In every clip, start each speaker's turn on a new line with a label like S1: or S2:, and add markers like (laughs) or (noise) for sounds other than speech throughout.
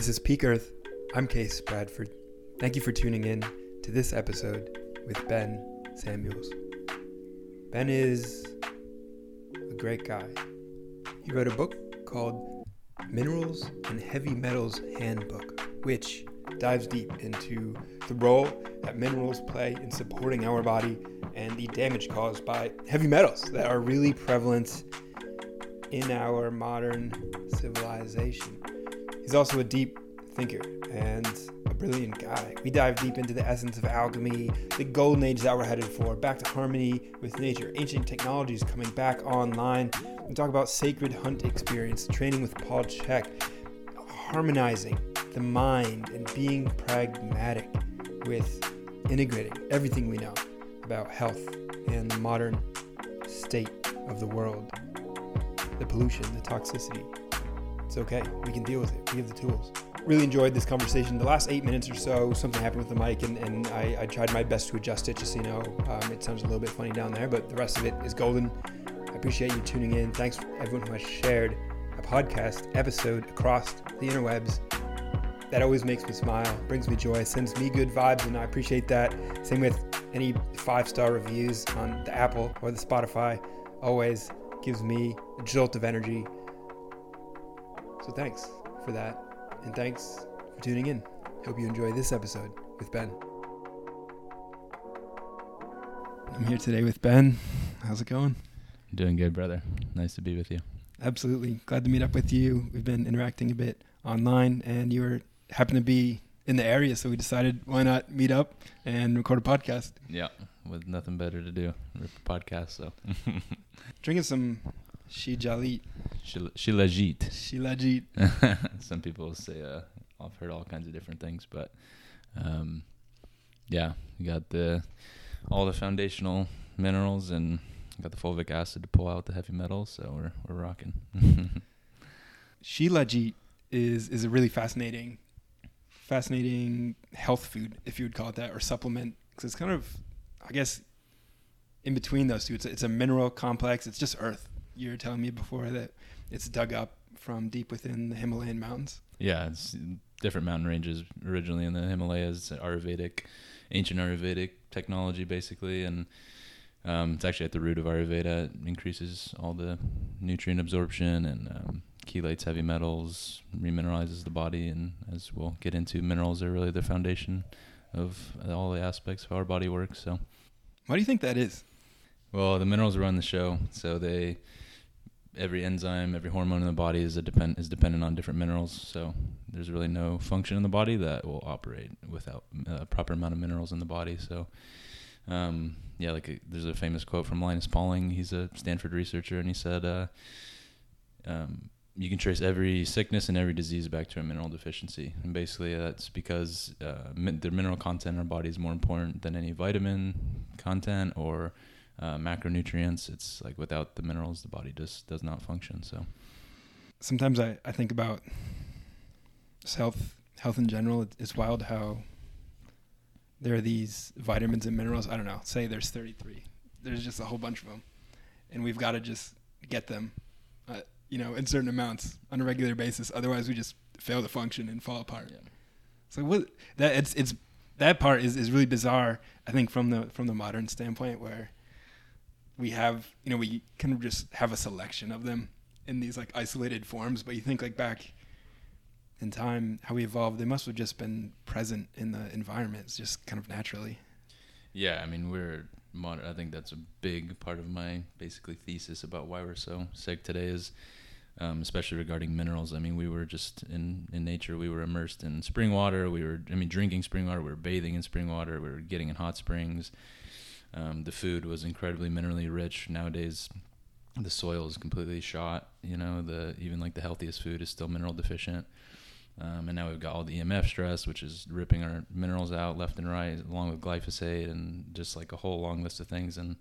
S1: This is Peak Earth. I'm Case Bradford. Thank you for tuning in to this episode with Ben Samuels. Ben is a great guy. He wrote a book called Minerals and Heavy Metals Handbook, which dives deep into the role that minerals play in supporting our body and the damage caused by heavy metals that are really prevalent in our modern civilization. He's also a deep thinker and a brilliant guy. We dive deep into the essence of alchemy, the golden age that we're headed for, back to harmony with nature, ancient technologies coming back online. We talk about sacred hunt experience, training with Paul Chek, harmonizing the mind and being pragmatic with integrating everything we know about health and the modern state of the world the pollution, the toxicity. It's okay. We can deal with it. We have the tools. Really enjoyed this conversation. The last eight minutes or so, something happened with the mic, and, and I, I tried my best to adjust it just so you know. Um, it sounds a little bit funny down there, but the rest of it is golden. I appreciate you tuning in. Thanks for everyone who has shared a podcast episode across the interwebs. That always makes me smile, brings me joy, sends me good vibes, and I appreciate that. Same with any five star reviews on the Apple or the Spotify. Always gives me a jolt of energy. So thanks for that. And thanks for tuning in. Hope you enjoy this episode with Ben. I'm here today with Ben. How's it going?
S2: Doing good, brother. Nice to be with you.
S1: Absolutely. Glad to meet up with you. We've been interacting a bit online, and you were happen to be in the area, so we decided why not meet up and record a podcast.
S2: Yeah, with nothing better to do, rip a podcast. So (laughs)
S1: Drinking some
S2: Shil- Shilajit.
S1: Shilajit. (laughs)
S2: Some people say uh, I've heard all kinds of different things, but um, yeah, you got the all the foundational minerals and got the fulvic acid to pull out the heavy metals. So we're we're rocking. (laughs)
S1: Shilajit is is a really fascinating fascinating health food, if you would call it that, or supplement, because it's kind of, I guess, in between those two. It's a, it's a mineral complex. It's just earth. You were telling me before that it's dug up from deep within the Himalayan mountains.
S2: Yeah, it's different mountain ranges originally in the Himalayas, Ayurvedic, ancient Ayurvedic technology, basically, and um, it's actually at the root of Ayurveda. It increases all the nutrient absorption and um, chelates heavy metals, remineralizes the body, and as we'll get into, minerals are really the foundation of all the aspects of how our body works. So,
S1: why do you think that is?
S2: Well, the minerals run the show, so they every enzyme, every hormone in the body is a depend is dependent on different minerals. So there's really no function in the body that will operate without a proper amount of minerals in the body. So um, yeah, like a, there's a famous quote from Linus Pauling. He's a Stanford researcher, and he said, uh, um, "You can trace every sickness and every disease back to a mineral deficiency." And basically, that's because uh, min- the mineral content in our body is more important than any vitamin content or uh, macronutrients. It's like without the minerals, the body just does not function. So
S1: sometimes I, I think about health health in general. It's wild how there are these vitamins and minerals. I don't know. Say there's 33. There's just a whole bunch of them, and we've got to just get them, uh, you know, in certain amounts on a regular basis. Otherwise, we just fail to function and fall apart. Yeah. So what that it's it's that part is, is really bizarre. I think from the from the modern standpoint where we have you know we kind of just have a selection of them in these like isolated forms. But you think like back in time how we evolved they must have just been present in the environments just kind of naturally
S2: yeah i mean we're modern i think that's a big part of my basically thesis about why we're so sick today is um, especially regarding minerals i mean we were just in in nature we were immersed in spring water we were i mean drinking spring water we were bathing in spring water we were getting in hot springs um, the food was incredibly minerally rich nowadays the soil is completely shot you know the even like the healthiest food is still mineral deficient um, and now we've got all the EMF stress, which is ripping our minerals out left and right, along with glyphosate and just like a whole long list of things. And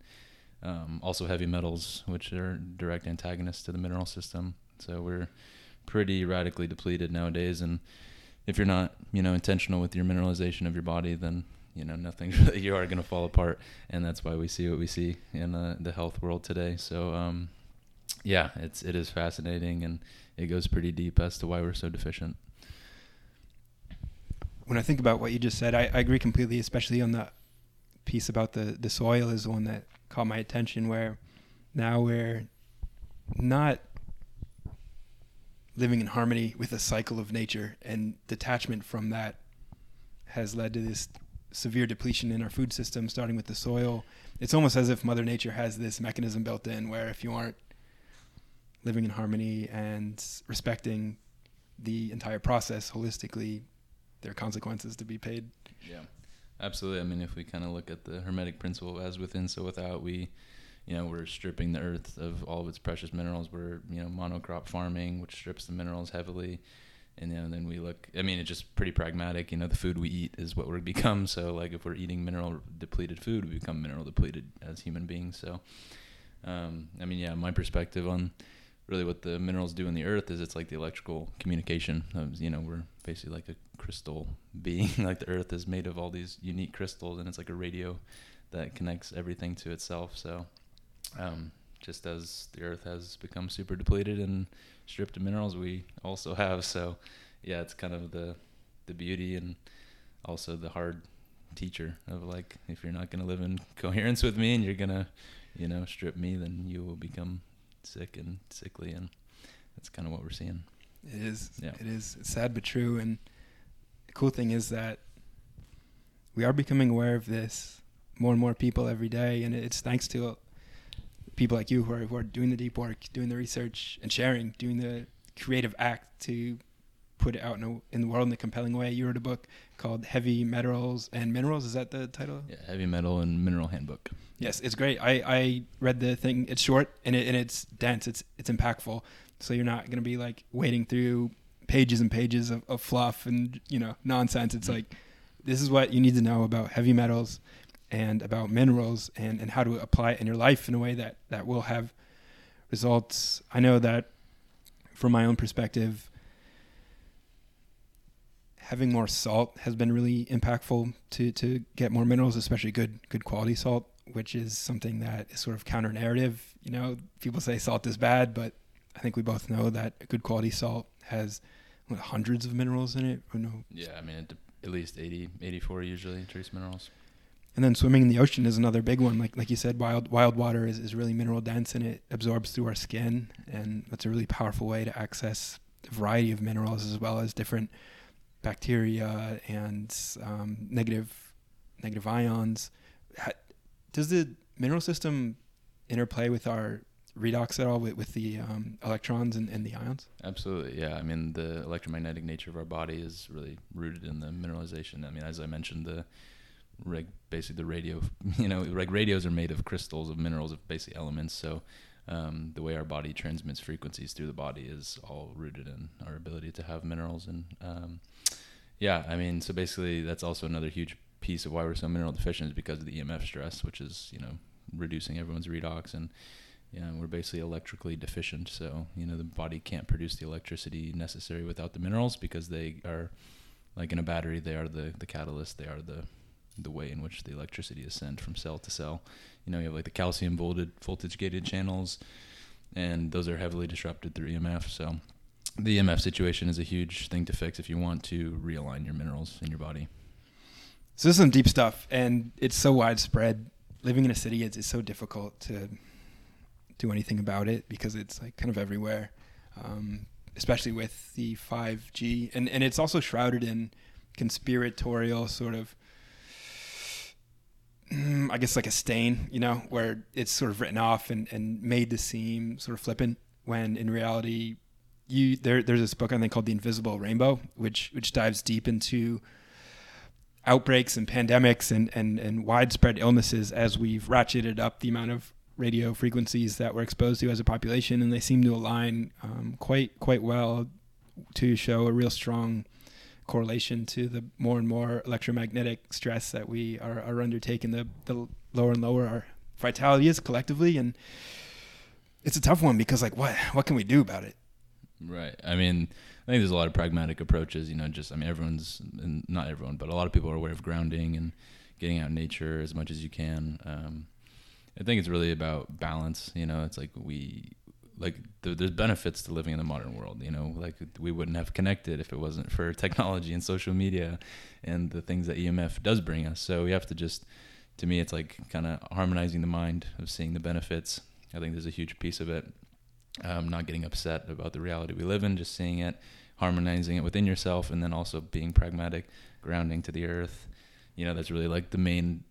S2: um, also heavy metals, which are direct antagonists to the mineral system. So we're pretty radically depleted nowadays. And if you're not, you know, intentional with your mineralization of your body, then you know nothing (laughs) you are going to fall apart. And that's why we see what we see in uh, the health world today. So um, yeah, it's it is fascinating and it goes pretty deep as to why we're so deficient.
S1: when I think about what you just said, I, I agree completely, especially on the piece about the, the soil is the one that caught my attention where now we're not living in harmony with the cycle of nature and detachment from that has led to this severe depletion in our food system starting with the soil. It's almost as if mother nature has this mechanism built in where if you aren't living in harmony and respecting the entire process holistically there are consequences to be paid.
S2: Yeah absolutely. I mean if we kind of look at the hermetic principle as within so without we you know we're stripping the earth of all of its precious minerals. We're you know monocrop farming which strips the minerals heavily and you know, then we look i mean it's just pretty pragmatic you know the food we eat is what we (laughs) become. So like if we're eating mineral depleted food we become mineral depleted as human beings. So um, i mean yeah my perspective on really what the minerals do in the earth is it's like the electrical communication of, you know we're basically like a crystal (laughs) being. Like the earth is made of all these unique crystals and it's like a radio that connects everything to itself. So um, just as the earth has become super depleted and stripped of minerals, we also have. So, yeah, it's kind of the the beauty and also the hard teacher of like if you're not going to live in coherence with me and you're going to you know strip me then you will become sick and sickly and that's kind of what we're seeing.
S1: It is. Yeah. It is. It's sad but true and the cool thing is that we are becoming aware of this more and more people every day and it's thanks to people like you who are, who are doing the deep work, doing the research and sharing, doing the creative act to put it out in, a, in the world in a compelling way. You wrote a book called Heavy Metals and Minerals. Is that the title?
S2: Yeah, Heavy Metal and Mineral Handbook.
S1: Yes, it's great. I, I read the thing. It's short and it, and it's dense. It's it's impactful. So you're not gonna be like wading through pages and pages of, of fluff and you know nonsense. It's mm-hmm. like this is what you need to know about heavy metals and about minerals and, and how to apply it in your life in a way that, that will have results. I know that from my own perspective, having more salt has been really impactful to, to get more minerals, especially good good quality salt, which is something that is sort of counter narrative. You know, people say salt is bad, but I think we both know that good quality salt has what, hundreds of minerals in it. Or no?
S2: Yeah, I mean, at least 80, 84 usually trace minerals.
S1: And then swimming in the ocean is another big one. Like like you said, wild wild water is, is really mineral dense and it absorbs through our skin, and that's a really powerful way to access a variety of minerals as well as different bacteria and um, negative negative ions. Does the mineral system interplay with our redox at all with, with the um, electrons and, and, the ions?
S2: Absolutely, yeah. I mean, the electromagnetic nature of our body is really rooted in the mineralization. I mean, as I mentioned, the basically the radio, (laughs) you know, like radios are made of crystals of minerals of basic elements. So um, the way our body transmits frequencies through the body is all rooted in our ability to have minerals. And um, yeah, I mean, so basically that's also another huge piece of why we're so mineral deficient is because of the EMF stress, which is you know reducing everyone's redox and. Yeah, we're basically electrically deficient, so you know the body can't produce the electricity necessary without the minerals because they are, like in a battery, they are the the catalyst, they are the the way in which the electricity is sent from cell to cell. You know, you have like the calcium voltage voltage gated channels, and those are heavily disrupted through EMF. So the EMF situation is a huge thing to fix if you want to realign your minerals in your body.
S1: So this is some deep stuff, and it's so widespread. Living in a city, it's, it's so difficult to do anything about it because it's like kind of everywhere, um, especially with the 5G, and and it's also shrouded in conspiratorial sort of I guess like a stain, you know, where it's sort of written off and, and made to seem sort of flippant when in reality you there there's this book I think called The Invisible Rainbow, which which dives deep into outbreaks and pandemics and, and, and widespread illnesses as we've ratcheted up the amount of radio frequencies that we're exposed to as a population and they seem to align um, quite quite well to show a real strong correlation to the more and more electromagnetic stress that we are, are undertaking, the, the lower and lower our vitality is collectively. And it's a tough one because like, what, what can we do about it?
S2: Right. I mean, I think there's a lot of pragmatic approaches, you know, just, I mean, everyone's, not everyone, but a lot of people are aware of grounding and getting out in nature as much as you can. Um, I think it's really about balance. You know, it's like we like th- there's benefits to living in the modern world. You know, like we wouldn't have connected if it wasn't for (laughs) technology and social media and the things that EMF does bring us. So we have to just, to me, it's like kind of harmonizing the mind of seeing the benefits. I think there's a huge piece of it. Um, not getting upset about the reality we live in, just seeing it, harmonizing it within yourself, and then also being pragmatic, grounding to the earth. You know, that's really like the main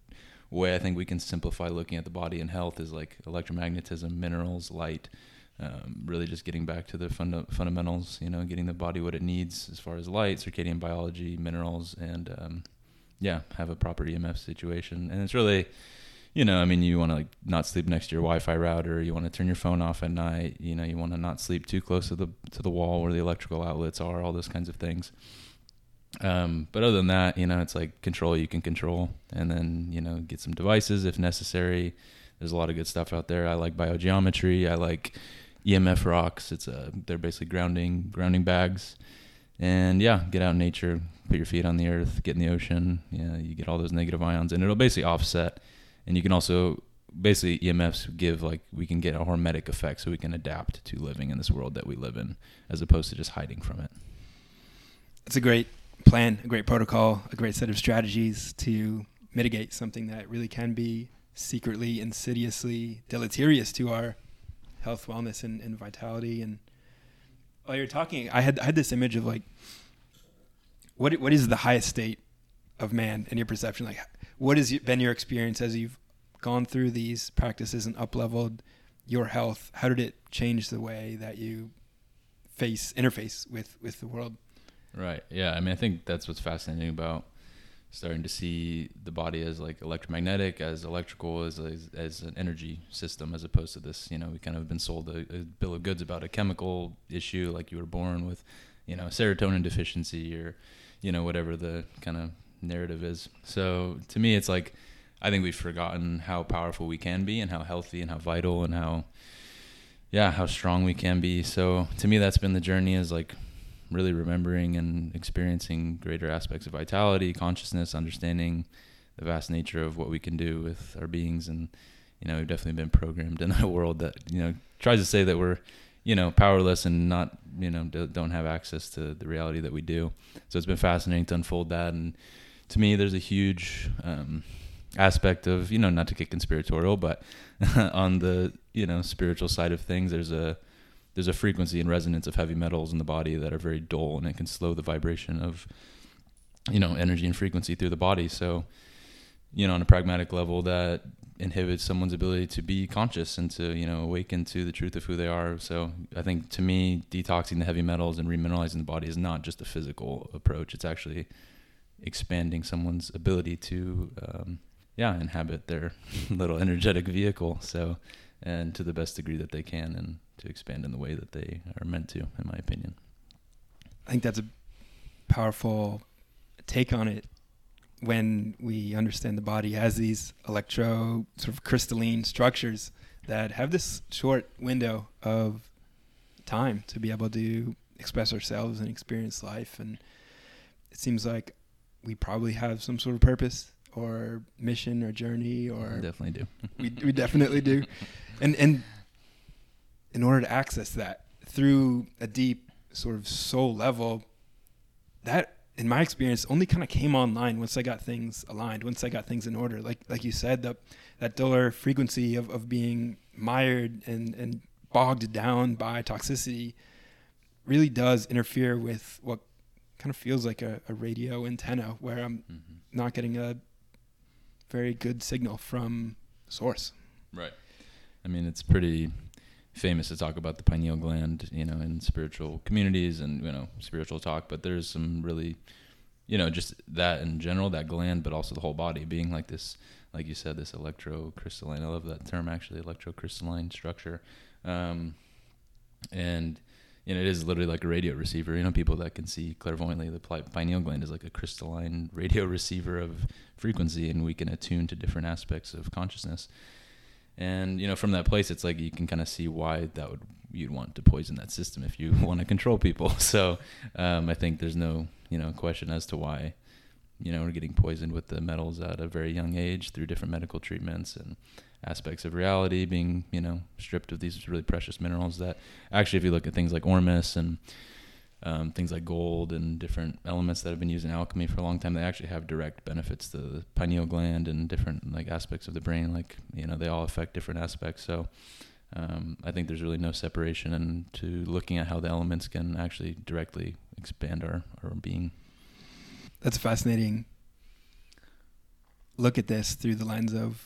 S2: way I think we can simplify looking at the body and health is like electromagnetism, minerals, light, um, really just getting back to the funda- fundamentals, you know, getting the body what it needs as far as light, circadian biology, minerals, and um, yeah, have a proper EMF situation. And it's really, you know, I mean, you want to like not sleep next to your Wi-Fi router. You want to turn your phone off at night. You know, you want to not sleep too close to the to the wall where the electrical outlets are. All those kinds of things. Um, but other than that, you know, it's like control you can control, and then you know, get some devices if necessary. There's a lot of good stuff out there. I like biogeometry. I like EMF rocks. It's a they're basically grounding grounding bags, and yeah, get out in nature, put your feet on the earth, get in the ocean. Yeah, you get all those negative ions, and it'll basically offset. And you can also basically EMFs give like we can get a hormetic effect, so we can adapt to living in this world that we live in, as opposed to just hiding from it.
S1: It's a great plan, a great protocol, a great set of strategies to mitigate something that really can be secretly, insidiously deleterious to our health, wellness, and, and vitality. And while you're talking, I had I had this image of like, what what is the highest state of man in your perception? Like, what has been your experience as you've gone through these practices and up leveled your health? How did it change the way that you face interface with with the world?
S2: Right. Yeah. I mean, I think that's what's fascinating about starting to see the body as like electromagnetic, as electrical, as as, as an energy system, as opposed to this. You know, we kind of been sold a, a, bill of goods about a chemical issue, like you were born with, you know, serotonin deficiency or, you know, whatever the kind of narrative is. So to me, it's like I think we've forgotten how powerful we can be and how healthy and how vital and how yeah how strong we can be. So to me, that's been the journey. Is like really remembering and experiencing greater aspects of vitality, consciousness, understanding the vast nature of what we can do with our beings. And, you know, we've definitely been programmed (laughs) in a world that, you know, tries to say that we're, you know, powerless and not, you know, don't have access to the reality that we do. So it's been fascinating to unfold that. And to me, there's a huge um, aspect of, you know, not to get conspiratorial, but (laughs) on the, you know, spiritual side of things, there's a, there's a frequency and resonance of heavy metals in the body that are very dull and it can slow the vibration of you know energy and frequency through the body. So you know on a pragmatic level that inhibits someone's ability to be conscious and to you know awaken to the truth of who they are. So i think to me detoxing the heavy metals and remineralizing the body is not just a physical approach. It's actually expanding someone's ability to um, yeah inhabit their (laughs) little energetic vehicle. So and to the best degree that they can and to expand in the way that they are meant to, in my opinion.
S1: I think that's a powerful take on it when we understand the body has these electro sort of crystalline structures that have this short window of time to be able to express ourselves and experience life and it seems like we probably have some sort of purpose or mission or journey or
S2: we definitely do (laughs)
S1: we, we definitely do and and in order to access that through a deep sort of soul level, that in my experience only kind of came online once I got things aligned, once I got things in order. Like like you said, the that duller frequency of, of being mired and, and bogged down by toxicity really does interfere with what kind of feels like a, a radio antenna where I'm mm-hmm. not getting a very good signal from source.
S2: Right. I mean, it's pretty famous to talk about the pineal gland, you know, in spiritual communities and you know spiritual talk. But there's some really, you know, just that in general, that gland, but also the whole body being like this, like you said, this electrocrystalline. I love that term actually, electrocrystalline structure, um, and know, it is literally like a radio receiver. You know, people that can see clairvoyantly, the pineal gland is like a crystalline (laughs) radio receiver of frequency, and we can attune to different aspects of consciousness and you know from that place it's like you can kind of see why that would you'd want to poison that system if you (laughs) want to control people (laughs) so um, i think there's no you know question as to why you know, are getting poisoned with the metals at a very young age through different medical treatments and aspects of reality being, you know, stripped of these really precious minerals that actually, if you look at things like ormus and um, things like gold and different elements that have been used in alchemy for a long time, they actually have direct benefits to the pineal gland and different like aspects of the brain. Like, you know, they all affect different aspects. So, um, I think there's really no separation into looking at how the elements can actually directly expand our, our being.
S1: That's a fascinating look at this through the lens of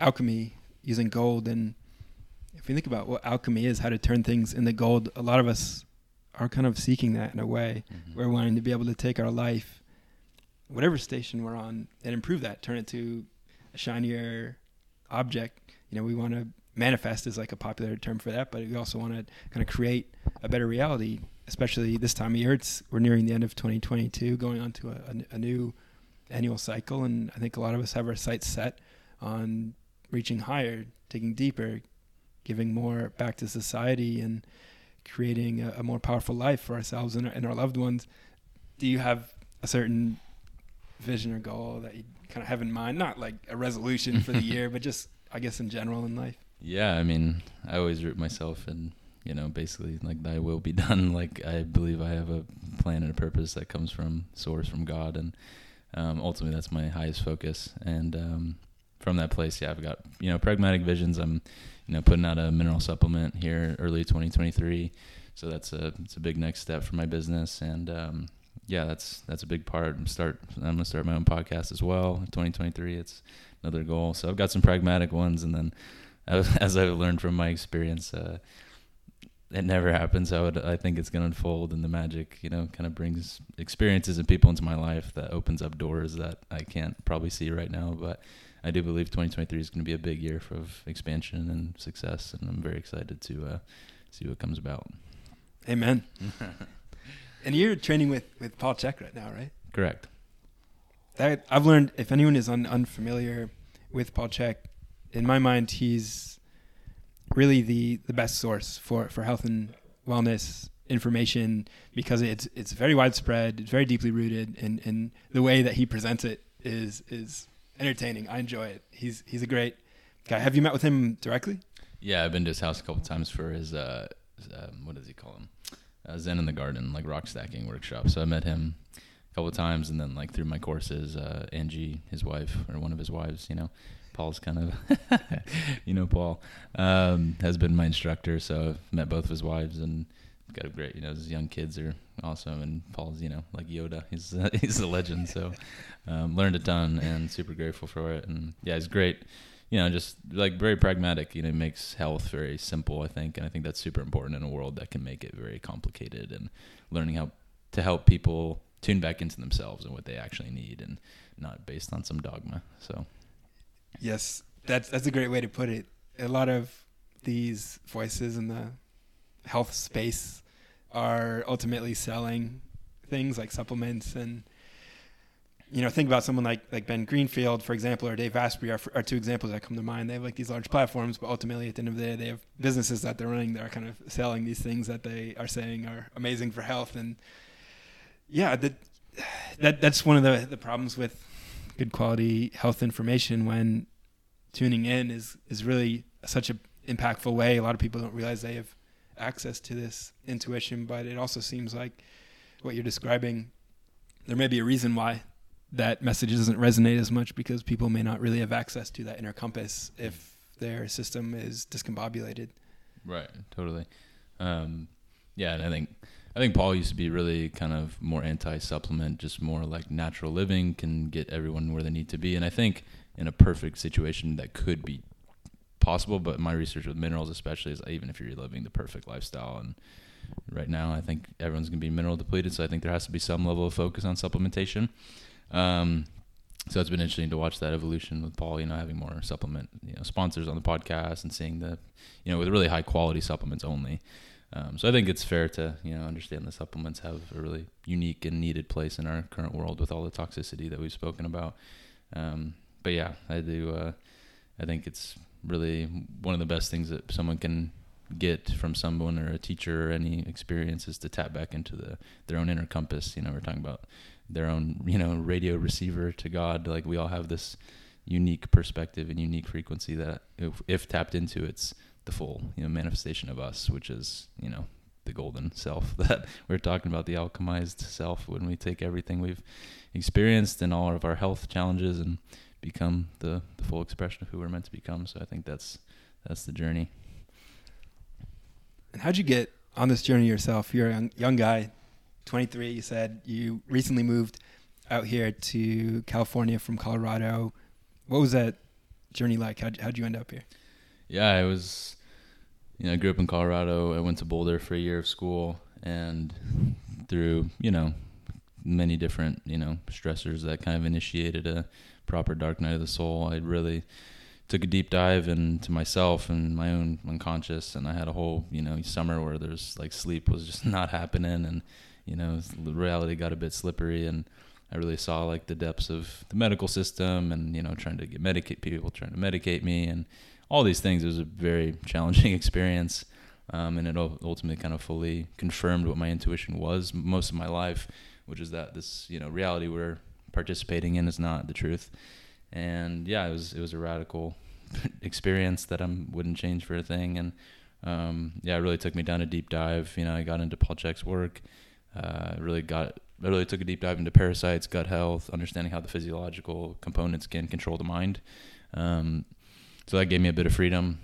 S1: alchemy using gold. And if you think about what alchemy is, how to turn things into gold, a lot of us are kind of seeking that in a way. Mm-hmm. We're wanting to be able to take our life, whatever station we're on, and improve that, turn it to a shinier object. You know, we want to manifest is like a popular term for that, but we also want to kind of create a better reality, especially this time of year. It's we're nearing the end of 2022, going on to a, a, a new annual cycle, and I think a lot of us have our sights set on reaching higher, digging deeper, giving more back to society, and creating a, a more powerful life for ourselves and our, and our loved ones. Do you have a certain vision or goal that you kind of have in mind? Not like a resolution for the (laughs) year, but just I guess in general in life.
S2: Yeah, I mean, I always root myself and you know, basically like thy will be (laughs) done. Like I believe I have a plan and a purpose that comes from source, from God, and um, ultimately that's my highest focus. And um, from that place, yeah, I've got you know pragmatic visions. I'm you know putting out a mineral supplement here early 2023, so that's a it's a big next step for my business. And um, yeah, that's that's a big part. I'm start I'm gonna start my own podcast as well. 2023, it's another goal. So I've got some pragmatic ones, and then (laughs) as I've learned from my experience, uh, it never happens how it, I think it's going to unfold. And the magic, you know, kind of brings experiences and people into my life that opens up doors that I can't probably see right now. But I do believe 2023 is going to be a big year for, of expansion and success. And I'm very excited to uh, see what comes about.
S1: Amen. (laughs) and you're training with, with Paul Chek right now, right?
S2: Correct.
S1: That, I've learned if anyone is un, unfamiliar with Paul Chek, in my mind, he's really the the best source for for health and wellness information because it's it's very widespread, it's very deeply rooted, and and the way that he presents it is is entertaining. I enjoy it. He's he's a great guy. Have you met with him directly?
S2: Yeah, I've been to his house a couple times for his uh, um, what does he call him? Uh, Zen in the Garden, like rock stacking workshop. So I met him a couple times, and then like through my courses, uh, Angie, his wife or one of his wives, you know, Paul's kind of, (laughs) you know, Paul um, has been my instructor, so I've met both of his wives and got a great, you know, his young kids are awesome, and Paul's, you know, like Yoda, he's uh, (laughs) he's a legend. So um, learned a ton and super grateful for it, and yeah, he's great. You know, just like very pragmatic. You know, makes health very simple. I think, and I think that's super important in a world that can make it very complicated. And learning how to help people tune back into themselves and what they actually need, and not based on some dogma. So
S1: Yes, that's that's a great way to put it. A lot of these voices in the health space are ultimately selling things like supplements and you know think about someone like like Ben Greenfield for example or Dave Asprey are, are two examples that come to mind they have like these large platforms but ultimately at the end of the day they have businesses that they're running that are kind of selling these things that they are saying are amazing for health and yeah that that that's one of the the problems with good quality health information when tuning in is is really such an impactful way. A lot of people don't realize they have access to this intuition, but it also seems like what you're describing. There may be a reason why that message doesn't resonate as much because people may not really have access to that inner compass if their system is discombobulated.
S2: Right. Totally. Um, yeah, and I think I think Paul used to be really kind of more anti-supplement, just more like natural living can get everyone where they need to be. And I think in a perfect situation that could be possible, but my research with minerals especially is even if you're living the perfect lifestyle and right now I think everyone's going to be mineral depleted, so I think there has to be some level of focus on supplementation. Um, so it's been interesting to watch that evolution with Paul, you know, having more supplement, you know, sponsors on the podcast and seeing the, you know, with really high quality supplements only. Um, so I think it's fair to you know understand the supplements have a really unique and needed place in our current world with all the toxicity that we've spoken about. Um, but yeah, I do. Uh, I think it's really one of the best things that someone can get from someone or a teacher or any experience is to tap back into the their own inner compass. You know, we're talking about their own you know radio receiver to God. Like we all have this unique perspective and unique frequency that if, if tapped into, it's the full you know manifestation of us, which is you know the golden self (laughs) that we're talking about, the alchemized self when we take everything we've experienced and all of our health challenges and become the, the full expression of who we're meant to become. So I think that's that's the journey.
S1: And how'd you get on this journey yourself? You're a young, young guy, 23. You said you recently moved out here to California from Colorado. What was that journey like? How'd, how'd you end up here?
S2: Yeah, I was, you know, I grew up in Colorado. I went to Boulder for a year of school, and through, you know, many different, you know, stressors that kind of initiated a proper dark night of the soul. I really took a deep dive into myself and my own unconscious, and I had a whole, you know, summer where there's like sleep was just (laughs) not happening, and you know, reality got a bit slippery, and I really saw like the depths of the medical system, and you know, trying to get medicate people, trying to medicate me, and all these things. It was a very challenging (laughs) experience. Um, and it ultimately kind of fully confirmed what my intuition was most of my life, which is that this you know reality we're participating in is not the truth. And yeah, it was it was a radical (laughs) experience that I wouldn't change for a thing. And um, yeah, it really took me down a deep dive. You know, I got into Paul Chek's work. Uh, really got I really took a deep dive into parasites, gut health, understanding how the physiological components can control the mind. Um, so that gave me a bit of freedom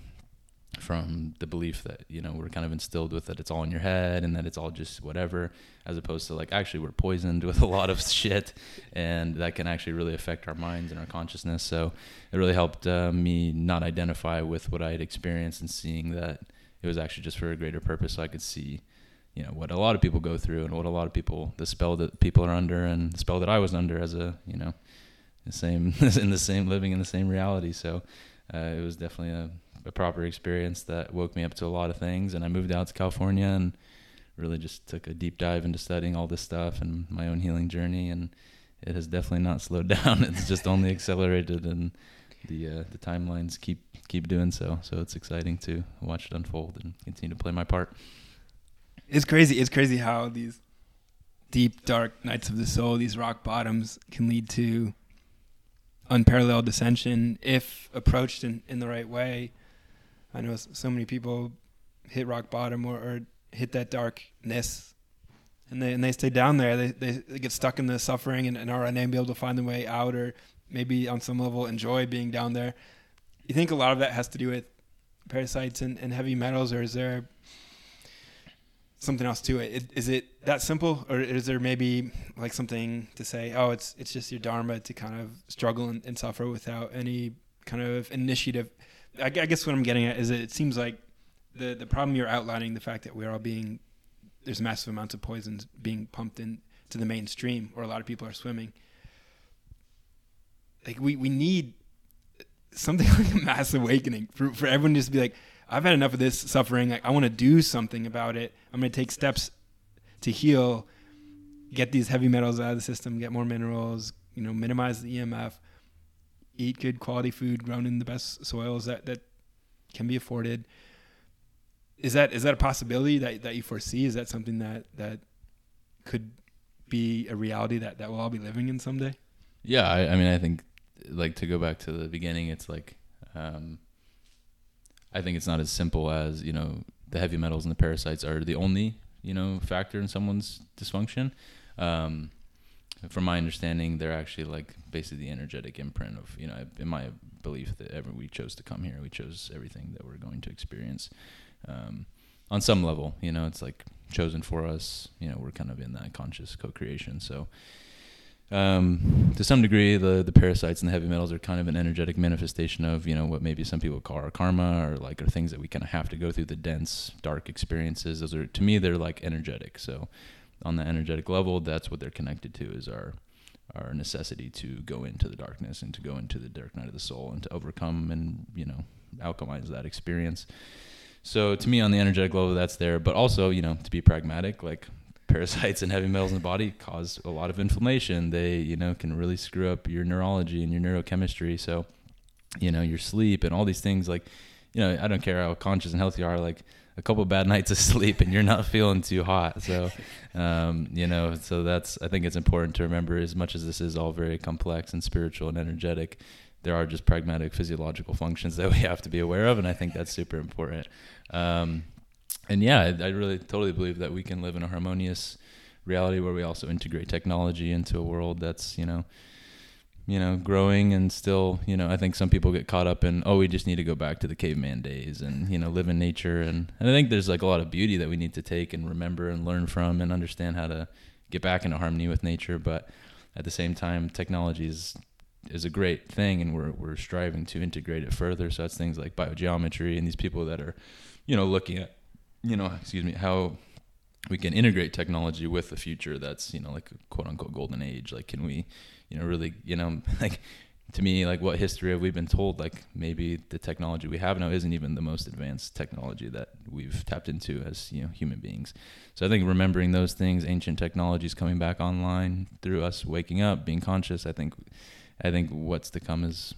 S2: from the belief that you know we're kind of instilled with that it's all in your head and that it's all just whatever as opposed to like actually we're poisoned with a lot of (laughs) shit and that can actually really affect our minds and our consciousness. So it really helped uh, me not identify with what i had experienced and seeing that it was actually just for a greater purpose so i could see you know what a lot of people go through and what a lot of people the spell that people are under and the spell that i was under as a you know the same (laughs) in the same living in the same reality. So uh, it was definitely a a proper experience that woke me up to a lot of things. And I moved out to California and really just took a deep dive into studying all this stuff and my own healing journey. And it has definitely not (laughs) slowed down. It's just only accelerated, and the uh, the timelines keep keep doing so. So it's exciting to watch it unfold and continue to play my part.
S1: It's crazy. It's crazy how these deep, dark nights of the soul, these rock bottoms, can lead to unparalleled ascension if approached in, in the right way. I know so many people hit rock bottom or, or hit that darkness and they and they stay down there. They, they, they get stuck in the suffering and, and are unable to find their way out, or maybe on some level enjoy being down there. You think a lot of that has to do with parasites and, and heavy metals, or is there something else to it? Is it that simple, or is there maybe like something to say? Oh, it's it's just your dharma to kind of struggle and, and suffer without any kind of initiative. I, guess what I'm getting at is it seems like the the problem you're outlining, the fact that we're all being there's massive amounts of poisons being pumped into the mainstream, where a lot of people are swimming. Like we we need something (laughs) like a mass awakening for for everyone just to be like, I've had enough of this suffering. Like, I want to do something about it. I'm going to take steps to heal, get these heavy metals out of the system, get more minerals. You know, minimize the EMF eat good quality food grown in the best soils that, that can be afforded. Is that is that a possibility that, that you foresee? Is that something that, that could be a reality that, that we'll all be living in someday?
S2: Yeah, I, I mean, I think like to go back to the beginning, it's like um, I think it's not as simple as you know the heavy metals and the parasites are the only you know factor in someone's dysfunction. Um, from my understanding, they're actually like basically the energetic imprint of you know, in my belief that ever we chose to come here, we chose everything that we're going to experience. Um, on some level, you know, it's like chosen for us. You know, we're kind of in that conscious co-creation. So, um, to some degree, the the parasites and the heavy metals are kind of an energetic manifestation of you know what maybe some people call our karma or like are things that we kind of have to go through the dense, dark experiences. Those are to me they're like energetic. So on the energetic level, that's what they're connected to is our our necessity to go into the darkness and to go into the dark night of the soul and to overcome and you know alchemize that experience. So to me, on the energetic level, that's there. But also, you know, to be pragmatic, like parasites and heavy metals in the body cause a lot of inflammation. They, you know, can really screw up your neurology and your neurochemistry. So, you know, your sleep and all these things. Like, you know, I don't care how conscious and healthy you are. Like, a couple bad (laughs) nights of sleep and you're not feeling too hot. So, (laughs) um, you know, so that's I think it's important to remember as much as this is all very complex and spiritual and energetic. There are just pragmatic physiological functions that we have to be aware of, and I think that's super important. Um, and yeah, I, really totally believe that we can live in a harmonious reality where we also integrate technology into a world that's you know you know, growing and still, you know, I think some people get caught up in, oh, we just need to go back to the caveman days and, you know, live in nature. And, and I think there's like a lot of beauty that we need to take and remember and learn from and understand how to get back into harmony with nature. But at the same time, technology is, is a great thing and we're, we're striving to integrate it further. So that's things like biogeometry and these people that are, you know, looking at, you know, excuse me, how we can integrate technology with the future that's, you know, like quote unquote golden age. Like, can we, you know, really, you know, (laughs) like to me, like what history have we been told? Like maybe the technology we have now isn't even the most advanced technology that we've tapped into as you know human beings. So I think remembering those things, ancient technologies coming back online through us waking up, being conscious. I think, I think what's to come is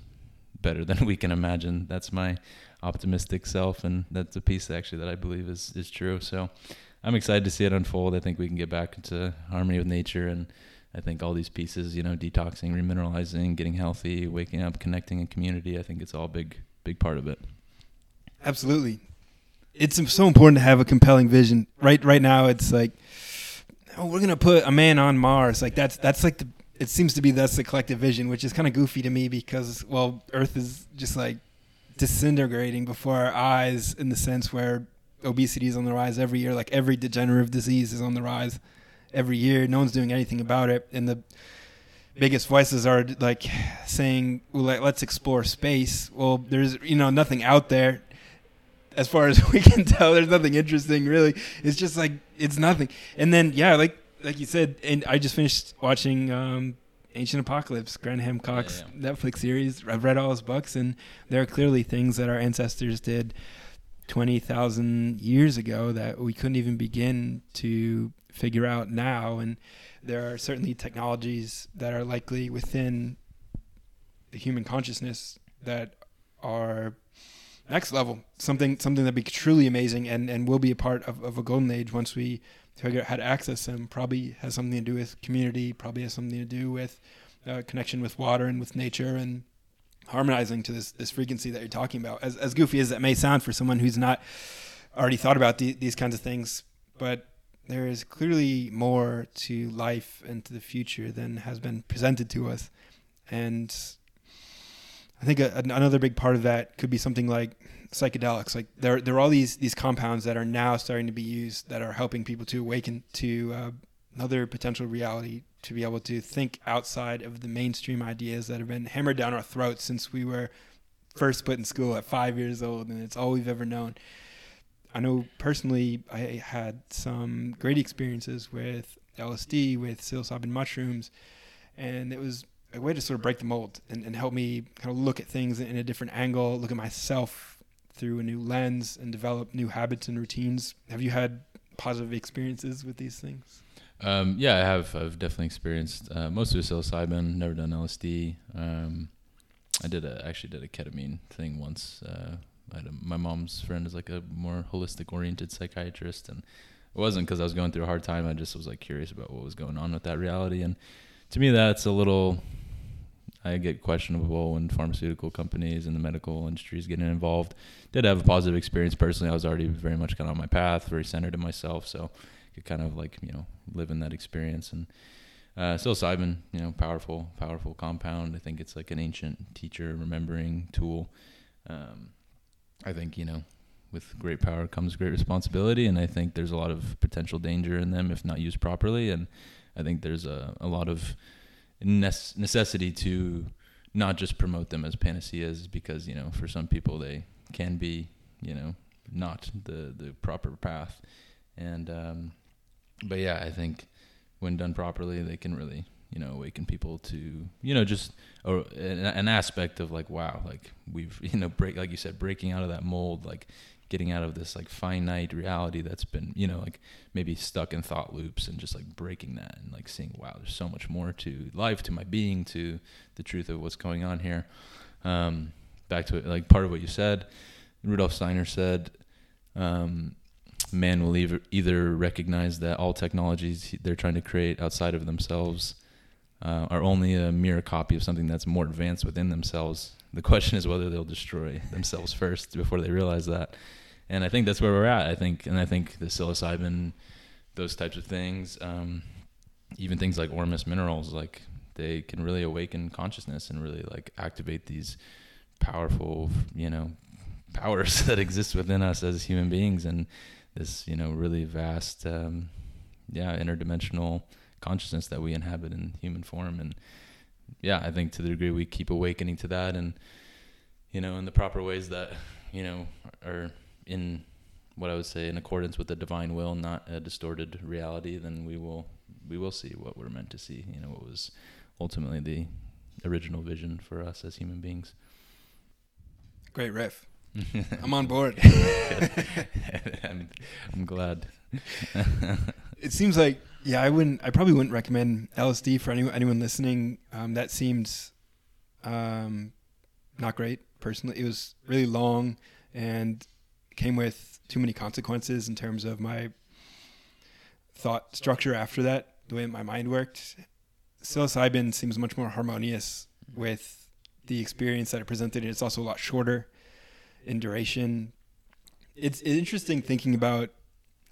S2: better (laughs) than we can imagine. That's my optimistic self, and that's a piece actually that I believe is is true. So I'm excited to see it unfold. I think we can get back into harmony with nature and I think all these pieces, you know, detoxing, remineralizing, getting healthy, waking up, connecting in community, I think it's all big, big part of it.
S1: Absolutely. It's so important to have a compelling vision. Right right now it's like oh, we're going to put a man on Mars. Like that's that's like the it seems to be that's the collective vision, which is kind of goofy to me because well, Earth is just like disintegrating before our eyes in the sense where obesity is on the rise every year, like every degenerative disease is on the rise every year. No one's doing anything about it, and the biggest voices are like saying, well, "Let's explore space." Well, there's you know nothing out there, as far as (laughs) we can tell. There's nothing interesting really. It's just like it's nothing. And then yeah, like like you said, and I just finished watching. Um, Ancient Apocalypse, Graham Hancock's yeah, yeah. Netflix series. I've read all his books, and there are clearly things that our ancestors did 20,000 years ago that we couldn't even begin to figure out now. And there are certainly technologies that are likely within the human consciousness that are next level, something something that'd be truly amazing and, and will be a part of, of a golden age once we figure out how to access them. Probably has something to do with community, probably has something to do with uh, connection with water and with nature and harmonizing to this this frequency that you're talking about. As as goofy as that may sound for someone who's not already thought about the, these kinds of things, but there is clearly more to life and to the future than has been presented to us. And I think a, another big part of that could be something like psychedelics. Like there, there are all these these compounds that are now starting to be used that are helping people to awaken to uh, another potential reality, to be able to think outside of the mainstream ideas that have been hammered down our throats since we were first put in school at five years old, and it's all we've ever known. I know personally, I had some great experiences with LSD, with psilocybin mushrooms, and it was a way to sort of break the mold and, and help me kind of look at things in a different angle, look at myself through a new lens, and develop new habits and routines. Have you had positive experiences with these things?
S2: Um, yeah, I have. I've definitely experienced uh, most of psilocybin. Never done LSD. Um, I did a, actually did a ketamine thing once uh, a, my mom's friend is like a more holistic oriented psychiatrist, and it wasn't because I was going through a hard time. I just was like curious about what was going on with that reality, and to me, that's a little. I get questionable when pharmaceutical companies and the medical industries getting involved. Did have a positive experience personally. I was already very much kind of on my path, very centered in myself, so could kind of like you know live in that experience and. Uh, psilocybin, you know, powerful, powerful compound. I think it's like an ancient teacher remembering tool. Um, I think you know, with great power comes great responsibility, and I think there's a lot of potential danger in them if not used properly. And I think there's a, a lot of necessity to not just promote them as panaceas because you know for some people they can be you know not the the proper path. And um but yeah i think when done properly they can really you know awaken people to you know just a, an, an, aspect of like wow like we've (laughs) you know break like you said breaking out of that mold like getting out of this like finite reality that's been you know like maybe stuck in thought loops and just like breaking that and like seeing wow there's so much more to life to my being to the truth of what's going on here. Um back to it like part of what you said rudolf steiner said um man will either, either recognize that all technologies they're trying to create outside of themselves uh, are only a mere copy of something that's more advanced within themselves. The question is whether they'll destroy (laughs) themselves first before they realize that. And I think that's where we're at. I think, and I think the psilocybin, those types of things, um, even things like Ormus minerals, like they can really awaken consciousness and really like activate these powerful, you know, powers (laughs) that exist within us as human beings and this, you know, really vast, um, yeah, interdimensional consciousness that we inhabit in human form. And yeah, I think to the degree we keep awakening to that and, you know, in the proper ways that, you know, are in what I would say in accordance with the divine will, not a distorted reality, then we will we will see what we're meant to see. You know, what was ultimately the original vision for us as human beings.
S1: Great riff. (laughs) I'm on board. (laughs)
S2: I'm, I'm glad. (laughs)
S1: it seems like yeah, I wouldn't. I probably wouldn't recommend LSD for anyone anyone listening. Um, that seems um, not great. Personally, it was really long and came with too many consequences in terms of my thought structure after that. The way my mind worked, psilocybin seems much more harmonious with the experience that it presented. and It's also a lot shorter in duration. It's, it's interesting thinking about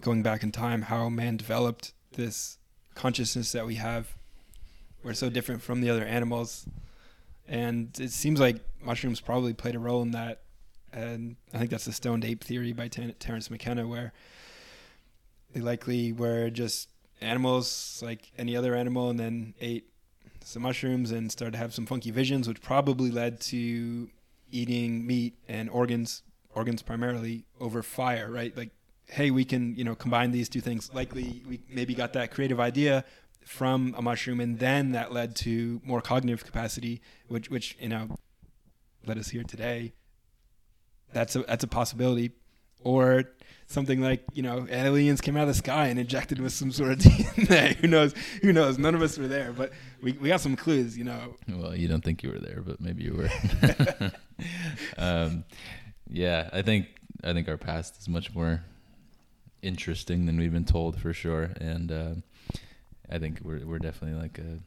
S1: going back in time how man developed this consciousness that we have. We're so different from the other animals, and it seems like mushrooms probably played a role in that. And I think that's the stoned ape theory by Terence McKenna, where they likely were just animals like any other animal, and then ate some mushrooms and started to have some funky visions, which probably led to eating meat and organs, organs primarily over fire, right? Like hey, we can you know combine these two things. Likely, we maybe got that creative idea from a mushroom, and then that led to more cognitive capacity, which which you know led us here today. That's a that's a possibility, or something like you know aliens came out of the sky and injected with some sort of (laughs) DNA. Who knows? Who knows? None of us were there, but we we got some clues. You know.
S2: Well, you don't think you were there, but maybe you were. (laughs) (laughs) um, yeah, I think I think our past is much more interesting than we've been told for sure. And uh, I think we're we're definitely like a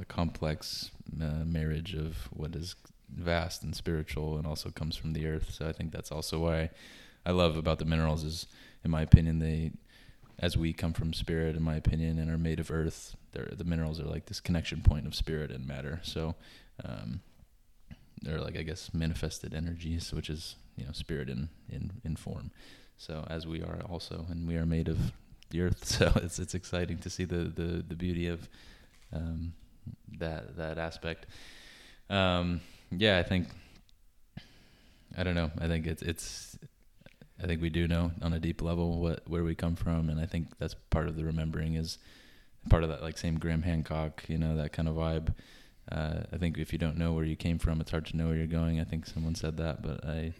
S2: a complex uh, marriage of what is vast and spiritual and also comes from the earth. So I think that's also why I love about the minerals is, in my opinion, they as we come from spirit, in my opinion, and are made of earth. The minerals are like this connection point of spirit and matter. So um, they're like I guess manifested energies, which is you know spirit in in in form. So as we are also, and we are made of the earth. (laughs) So it's it's exciting to see the the, the beauty of um, that that aspect. Um, yeah, I think I don't know. I think it's it's I think we do know on a deep level what where we come from, and I think that's part of the remembering is part of that like same Graham Hancock, you know, that kind of vibe. Uh, I think if you don't know where you came from, it's hard to know where you're going. I think someone said that, but I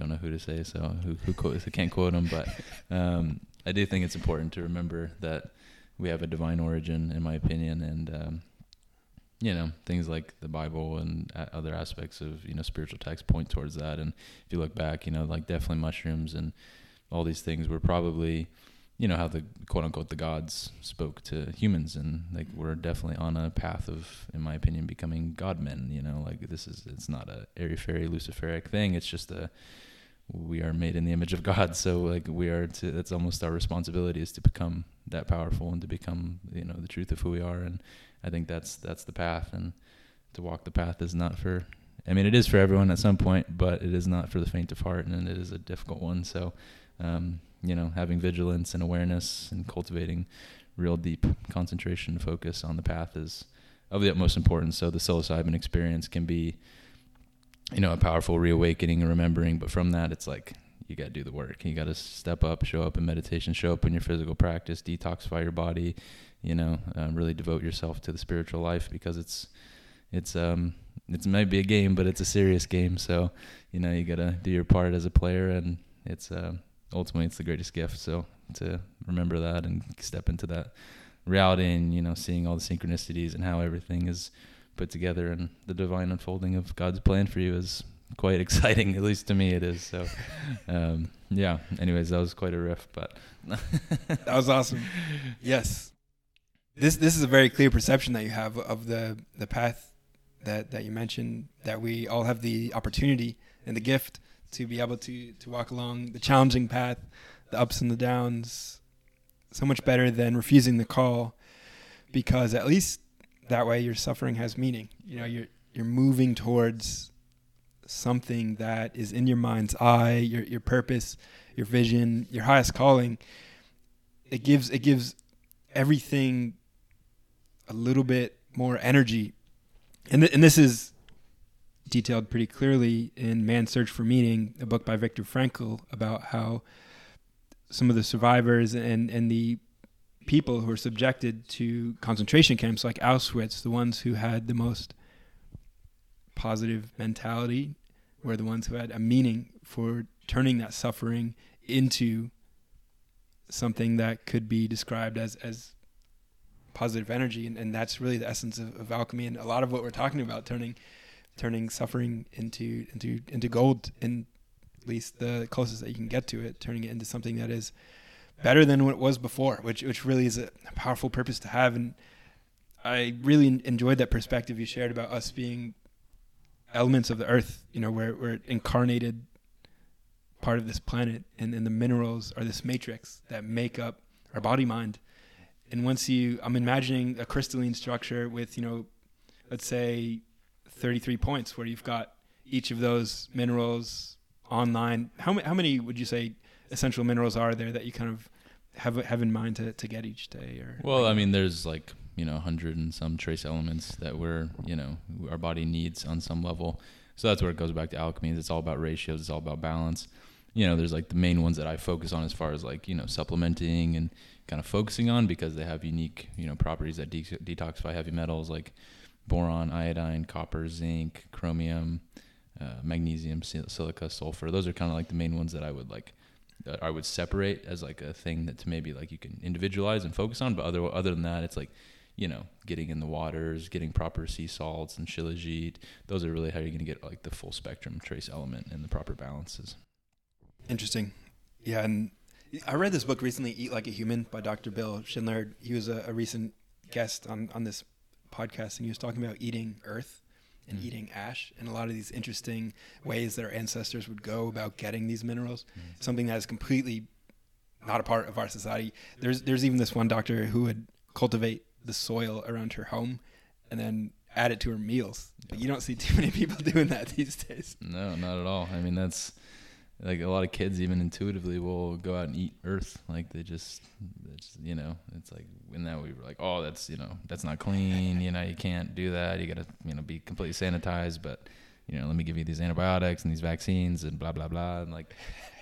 S2: don't know who to say, so who who quote, I can't quote him, but (laughs) um, I do think it's important to remember that we have a divine origin, in my opinion, and um, you know things like the Bible and other aspects of you know spiritual texts point towards that. And if you look back, you know, like definitely mushrooms and all these things were probably you know how the quote unquote the gods spoke to humans and like we're definitely on a path of in my opinion becoming god men you know like this is it's not a airy fairy luciferic thing it's just a we are made in the image of God. So like we are to, that's almost our responsibility is to become that powerful and to become, you know, the truth of who we are. And I think that's, that's the path and to walk the path is not for, I mean, it is for everyone at some point, but it is not for the faint of heart and it is a difficult one. So, um, you know, having vigilance and awareness and cultivating real deep concentration focus on the path is of the utmost importance. So the psilocybin experience can be, you know, a powerful reawakening and remembering. But from that, it's like you got to do the work. You got to step up, show up in meditation, show up in your physical practice, detoxify your body. You know, um, really devote yourself to the spiritual life because it's it's um it might be a game, but it's a serious game. So you know, you got to do your part as a player, and it's uh, ultimately it's the greatest gift. So to remember that and step into that reality, and you know, seeing all the synchronicities and how everything is put together and the divine unfolding of God's plan for you is quite (laughs) exciting. At least to me, it is. So, (laughs) um, yeah. Anyways, that was quite a riff, but (laughs)
S1: that was awesome. Yes, this this is a very clear perception that you have of the the path that that you mentioned. That we all have the opportunity and the gift to be able to to walk along the challenging path, the ups and the downs, so much better than refusing the call, because at least that way your suffering has meaning. You know, you're you're moving towards something that is in your mind's eye, your your purpose, your vision, your highest calling. It gives it gives everything a little bit more energy. And th- and this is detailed pretty clearly in Man's Search for Meaning, a book by Viktor Frankl about how some of the survivors and and the people who were subjected to concentration camps like Auschwitz, the ones who had the most positive mentality, were the ones who had a meaning for turning that suffering into something that could be described as as positive energy. And, and that's really the essence of, of alchemy. And a lot of what we're talking about turning turning suffering into into into gold in at least the closest that you can get to it turning it into something that is better than what it was before which which really is a powerful purpose to have. And I really enjoyed that perspective you shared about us being elements of the earth you know where we're incarnated part of this planet and, and the minerals are this matrix that make up our body mind. And once you i'm imagining a crystalline structure with you know let's say 33 points where you've got each of those minerals online. How, how many would you say essential minerals are there that you kind of have have in mind to, to get each day or
S2: well i mean there's like you know 100 and some trace elements that we're you know our body needs on some level so that's where it goes back to alchemy it's all about ratios it's all about balance you know there's like the main ones that i focus on as far as like you know supplementing and kind of focusing on because they have unique you know properties that de- detoxify heavy metals like boron, iodine, copper, zinc, chromium, uh, magnesium, silica, sulfur. Those are kind of like the main ones that I would like. I would separate as like a thing that to maybe like you can individualize and focus on. But other other than that, it's like you know getting in the waters, getting proper sea salts and shilajit. Those are really how you're going to get like the full spectrum trace element and the proper balances.
S1: Interesting. Yeah, and I read this book recently, Eat Like a Human by Dr. Bill Schindler. He was a, a recent guest on, on this podcast, and he was talking about eating earth and mm. eating ash and a lot of these interesting ways that our ancestors would go about getting these minerals. Mm. Something that is completely not a part of our society. There's there's even this one doctor who would cultivate the soil around her home and then add it to her meals. But you don't see too many people (laughs) doing that these days.
S2: No, not at all. I mean, that's like a lot of kids even intuitively will go out and eat earth. Like they just, it's you know it's like when that we were like oh that's you know that's not clean. You know you can't do that. You gotta you know be completely sanitized. But you know let me give you these antibiotics and these vaccines and blah blah blah. And like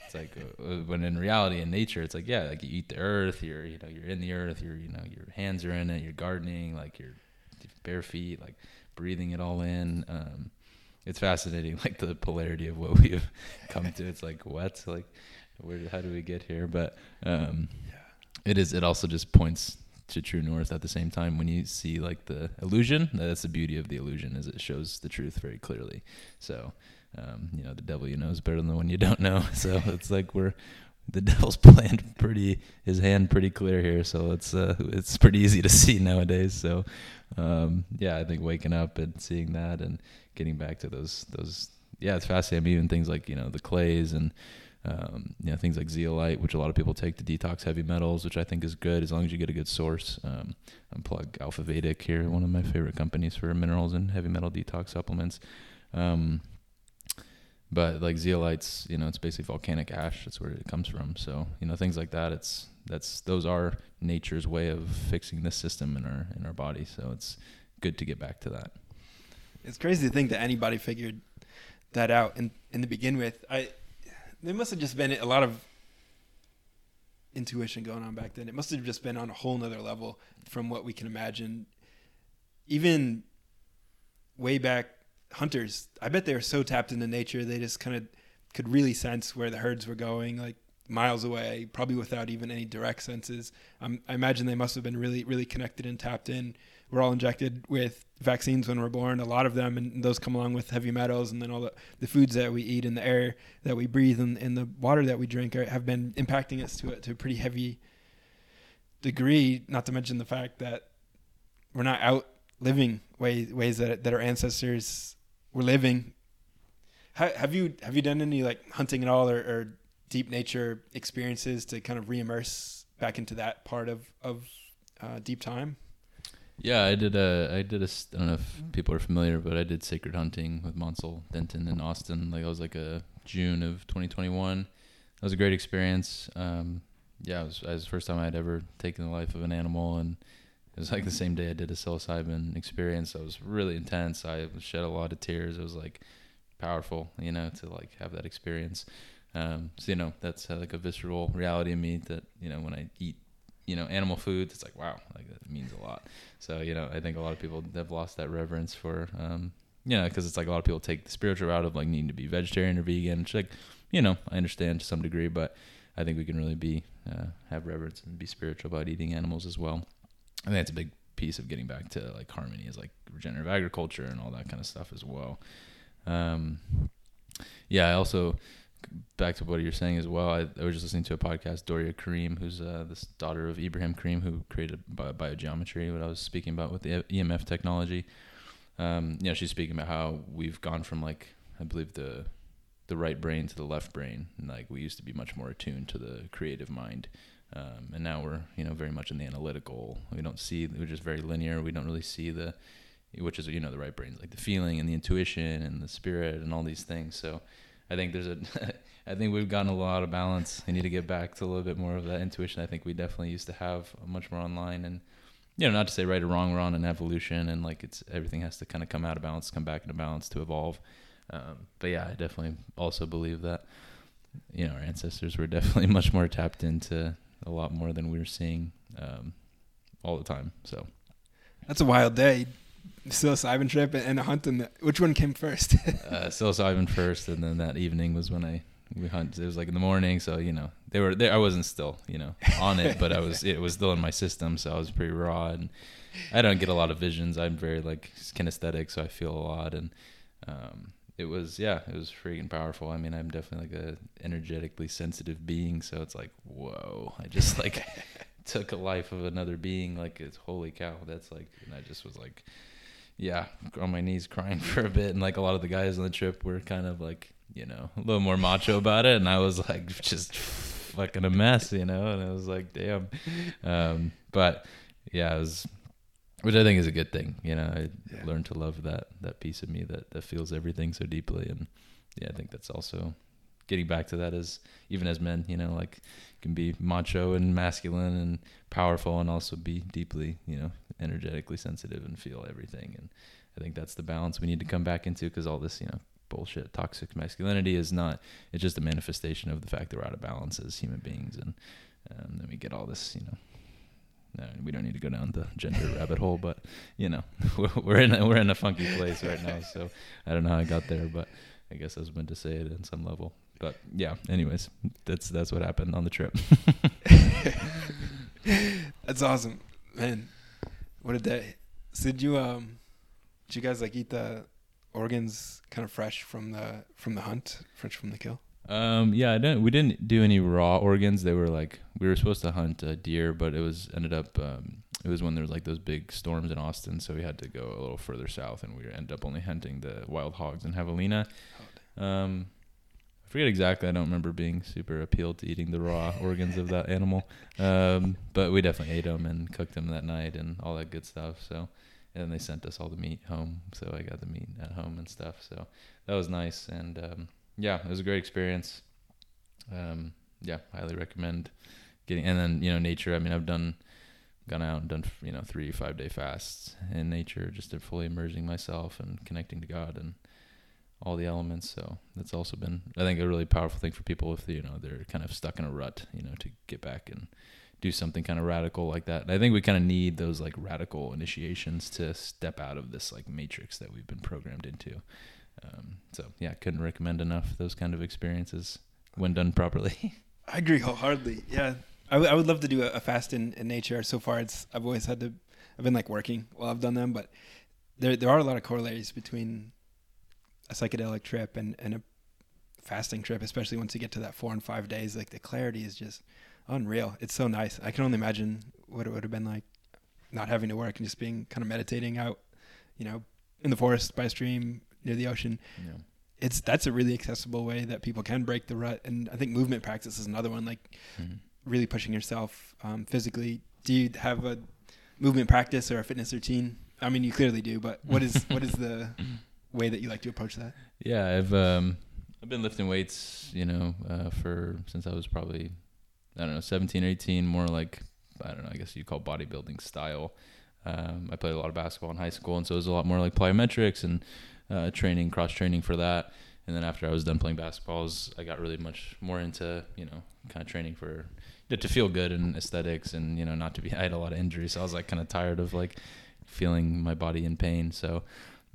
S2: it's like uh, uh when in reality in nature it's like yeah like you eat the earth you're you know you're in the earth you're you know your hands are in it you're gardening like you're bare feet like breathing it all in. Um, it's fascinating, (laughs) like the polarity of what (laughs) we've come to. It's like what, like where, how do we get here? But um, yeah. it is. It also just points to true north at the same time when you see like the illusion. That's the beauty of the illusion is it shows the truth very clearly. So um, you know the devil you know is better than the one you don't know. (laughs) So it's like we're the devil's playing pretty his hand pretty clear here. So it's uh, it's pretty easy to see nowadays. So um, yeah, I think waking up and seeing that and getting back to those those yeah, it's fascinating. I mean, even things like you know the clays and um, you know things like zeolite, which a lot of people take to detox heavy metals, which I think is good as long as you get a good source. Um, unplug Alpha Vedic here, one of my favorite companies for minerals and heavy metal detox supplements. Um, but like zeolites, you know, it's basically volcanic ash. That's where it comes from. So you know things like that. It's that's those are nature's way of fixing this system in our in our body. So it's good to get back to that.
S1: It's crazy to think that anybody figured that out in in the begin with. I there must have just been a lot of intuition going on back then. It must have just been on a whole nother level from what we can imagine. Even way back hunters, I bet they were so tapped into nature they just kind of could really sense where the herds were going, like miles away, probably without even any direct senses. Um, I imagine they must have been really, really connected and tapped in we're all injected with vaccines when we're born, a lot of them, and those come along with heavy metals, and then all the, the foods that we eat and the air that we breathe and, and the water that we drink are, have been impacting us to a, to a pretty heavy degree. Not to mention the fact that we're not out living ways ways that that our ancestors were living. Ha, have you have you done any like hunting at all or, or deep nature experiences to kind of re-immerse back into that part of of uh, deep time?
S2: Yeah, I did a I did a I don't know if people are familiar, but I did sacred hunting with Mansal Denton in Austin. Like it was like a June of 2021. That was a great experience. Um, yeah, it was, it was the first time I'd ever taken the life of an animal, and it was like the same day I did a psilocybin experience. It was really intense. I shed a lot of tears. It was like powerful, you know, to like have that experience. Um, so you know, that's uh, like a visceral reality in me that you know when I eat, you know, animal foods, it's like wow, like that means a lot. So you know, I think a lot of people have lost that reverence for, um, you know, because it's like a lot of people take the spiritual route of like needing to be vegetarian or vegan. Which like, you know, I understand to some degree, but I think we can really be uh, have reverence and be spiritual about eating animals as well. I think that's a big piece of getting back to like harmony is like regenerative agriculture and all that kind of stuff as well. Um, yeah, I also back to what you're saying as well. I, I was just listening to a podcast, Doria Karim, who's uh, this daughter of Ibrahim Karim, who created bi- biogeometry. What I was speaking about with the EMF technology. Um, you know, she's speaking about how we've gone from like I believe the the right brain to the left brain. And, like we used to be much more attuned to the creative mind. Um, and now we're you know very much in the analytical. We don't see we're just very linear. We don't really see the which is you know the right brains like the feeling and the intuition and the spirit and all these things. So I think there's a (laughs) I think we've gotten a lot of balance. I need to get back to a little bit more of that intuition. I think we definitely used to have much more online and you know not to say right or wrong. We're on an evolution and like it's everything has to kind of come out of balance, come back into balance to evolve. Um, but yeah, I definitely also believe that you know our ancestors were (laughs) definitely much more tapped into a lot more than we were seeing um, all the time. So
S1: That's a wild day. Psilocybin trip and a hunt. And which one came first? (laughs)
S2: uh, psilocybin first, and then that evening was when I we hunt. It was like in the morning, so you know they were there. I wasn't still you know on it, but I was. (laughs) It was still in my system, so I was pretty raw, and I don't get a lot of visions. I'm very like kinesthetic, so I feel a lot, and um, it was yeah, it was freaking powerful. I mean, I'm definitely like a energetically sensitive being, so it's like whoa, I just like (laughs) took a life of another being. Like it's holy cow, that's like, and I just was like, yeah, on my knees crying (laughs) for a bit, and like a lot of the guys on the trip were kind of like you know a little more macho about it, and I was like just fucking a mess, you know, and I was like damn, um, but yeah, it was which I think is a good thing. You know, I
S1: Yeah.
S2: learned to love that that piece of me that that feels everything so deeply, and yeah, I think that's also getting back to that as even as men, you know, like can be macho and masculine and powerful, and also be deeply, you know, energetically sensitive and feel everything. And I think that's the balance we need to come back into because all this, you know. Bullshit, toxic masculinity is not. It's just a manifestation of the fact that we're out of balance as human beings, and um, then we get all this, you know, no, we don't need to go down the gender (laughs) rabbit hole, but you know, (laughs) we're, we're in a, we're in a funky place right now. So I don't know how I got there, but I guess I was meant to say it in some level. But yeah, anyways, that's that's what happened on the trip. (laughs)
S1: That's awesome, man. What a day. So did you um, did you guys like eat the organs kind of fresh from the from the hunt, fresh from the kill?
S2: Um, yeah, I didn't. We didn't do any raw organs. They were like we were supposed to hunt uh, deer, but it was ended up. Um, it was when there was like those big storms in Austin, so we had to go a little further south, and we ended up only hunting the wild hogs in Javelina. Um, I forget exactly. I don't remember being super appealed to eating the raw (laughs) organs of that animal. Um, but we definitely ate them and cooked them that night and all that good stuff. So, and then they sent us all the meat home, so I got the meat at home and stuff. So that was nice, and um, yeah, it was a great experience. Um, yeah, highly recommend getting. And then you know, nature. I mean, I've done, gone out and done you know three five day fasts in nature, just to fully immersing myself and connecting to God and all the elements. So that's also been, I think, a really powerful thing for people if you know they're kind of stuck in a rut, you know, to get back and do something kind of radical like that. And I think we kind of need those like radical initiations to step out of this like matrix that we've been programmed into. Um, so yeah, couldn't recommend enough those kind of experiences when done properly. (laughs)
S1: I agree wholeheartedly. Yeah, I, w- I would love to do a, a fast in, in nature. So far, it's I've always had to I've been like working while I've done them, but there there are a lot of corollaries between a psychedelic trip and and a fasting trip, especially once you get to that four and five days. Like the clarity is just unreal. It's so nice. I can only imagine what it would have been like not having to work and just being kind of meditating out, you know, in the forest by a stream near the ocean.
S2: Yeah.
S1: It's that's a really accessible way that people can break the rut, and I think movement practice is another one. Like
S2: Mhm.
S1: really pushing yourself um, physically. Do you have a movement practice or a fitness routine? I mean, you clearly do, but what is what is the (laughs) way that you like to approach that?
S2: Yeah, I've um I've been lifting weights, you know, uh, for since I was probably I don't know, 17 or 18, more like I don't know, I guess you call bodybuilding style. Um, I played a lot of basketball in high school, and so it was a lot more like plyometrics and uh, training, cross training for that. And then after I was done playing basketballs, I got really much more into you know kind of training for to feel good and aesthetics, and you know not to be. (laughs) I had a lot of injuries, so I was like kind of tired of like feeling my body in pain. So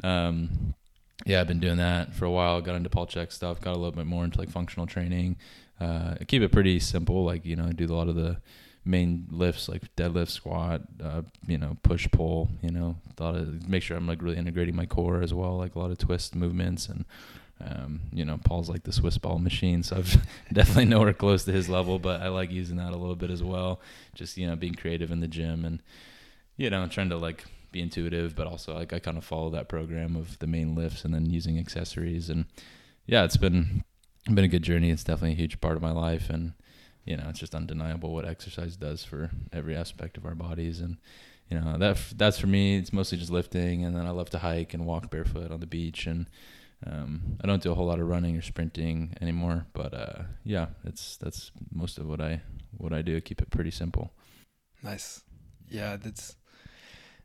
S2: um, yeah, I've been doing that for a while. Got into Paul Chek stuff. Got a little bit more into like functional training. Uh, I keep it pretty simple. Like you know, I do a lot of the main lifts like deadlift, squat, uh, you know, push pull. You know, lot of make sure I'm like really integrating my core as well. Like a lot of twist movements and. Um, you know, Paul's like the Swiss ball machine, so I've (laughs) definitely nowhere close to his level, but I like using that a little bit as well. Just you know, being creative in the gym and you know, trying to like be intuitive, but also like I kind of follow that program of the main lifts and then using accessories. And yeah, it's been been a good journey. It's definitely a huge part of my life, and you know, it's just undeniable what exercise does for every aspect of our bodies. And you know, that that's for me. It's mostly just lifting, and then I love to hike and walk barefoot on the beach. And um, I don't do a whole lot of running or sprinting anymore, but uh, yeah, it's that's most of what I what I do. Keep it pretty simple.
S1: Nice. Yeah, that's.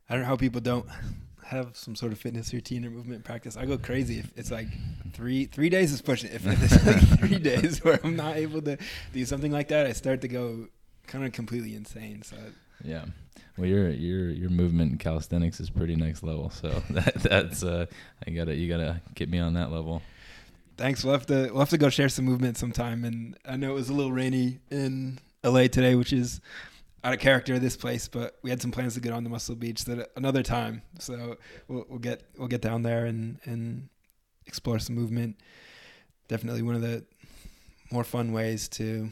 S1: I don't know how people don't (laughs) have some sort of fitness routine or movement practice. I go crazy if it's like three three days is pushing. If it's (laughs) like three days (laughs) where I'm not able to do something like that, I start to go kind of completely insane. So
S2: Yeah. Well, your your your movement in calisthenics is pretty next level. So that that's uh, I gotta you gotta get me on that level.
S1: thanks. We'll have to we'll have to go share some movement sometime. And I know it was a little rainy in LA today, which is out of character of this place, but we had some plans to get on the Muscle Beach that another time. So we'll, we'll get we'll get down there and and explore some movement. Definitely one of the more fun ways to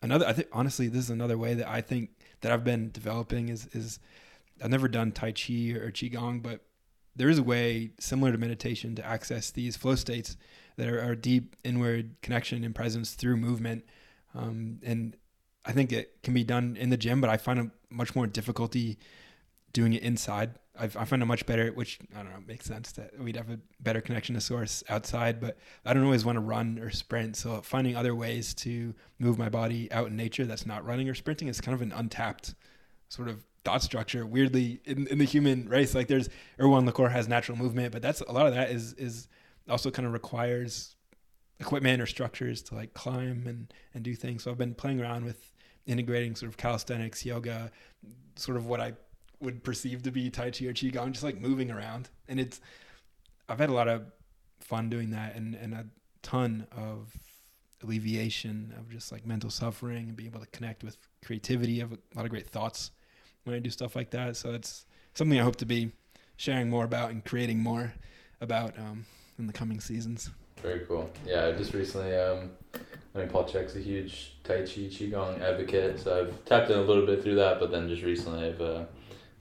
S1: another. I think honestly, this is another way that I think that I've been developing is is I've never done Tai Chi or Qigong, but there is a way similar to meditation to access these flow states that are, are deep inward connection and presence through movement. Um, and I think it can be done in the gym, but I find a much more difficulty doing it inside. I, I find it much better, which I don't know, makes sense that we'd have a better connection to source outside, but I don't always want to run or sprint. So finding other ways to move my body out in nature that's not running or sprinting is kind of an untapped sort of thought structure. Weirdly, in, in the human race, like there's Erwan Le Corre has natural movement, but that's a lot of that is is also kind of requires equipment or structures to like climb and and do things. So I've been playing around with integrating sort of calisthenics, yoga, sort of what I would perceive to be Tai Chi or Qigong, just like moving around. And it's, I've had a lot of fun doing that and, and a ton of alleviation of just like mental suffering and being able to connect with creativity. I have a lot of great thoughts when I do stuff like that. So it's something I hope to be sharing more about and creating more about um, in the coming seasons.
S2: Very cool. Yeah, just recently, um, I mean, Paul Chek's a huge Tai Chi Qigong advocate, so I've tapped in a little bit through that, but then just recently I've uh,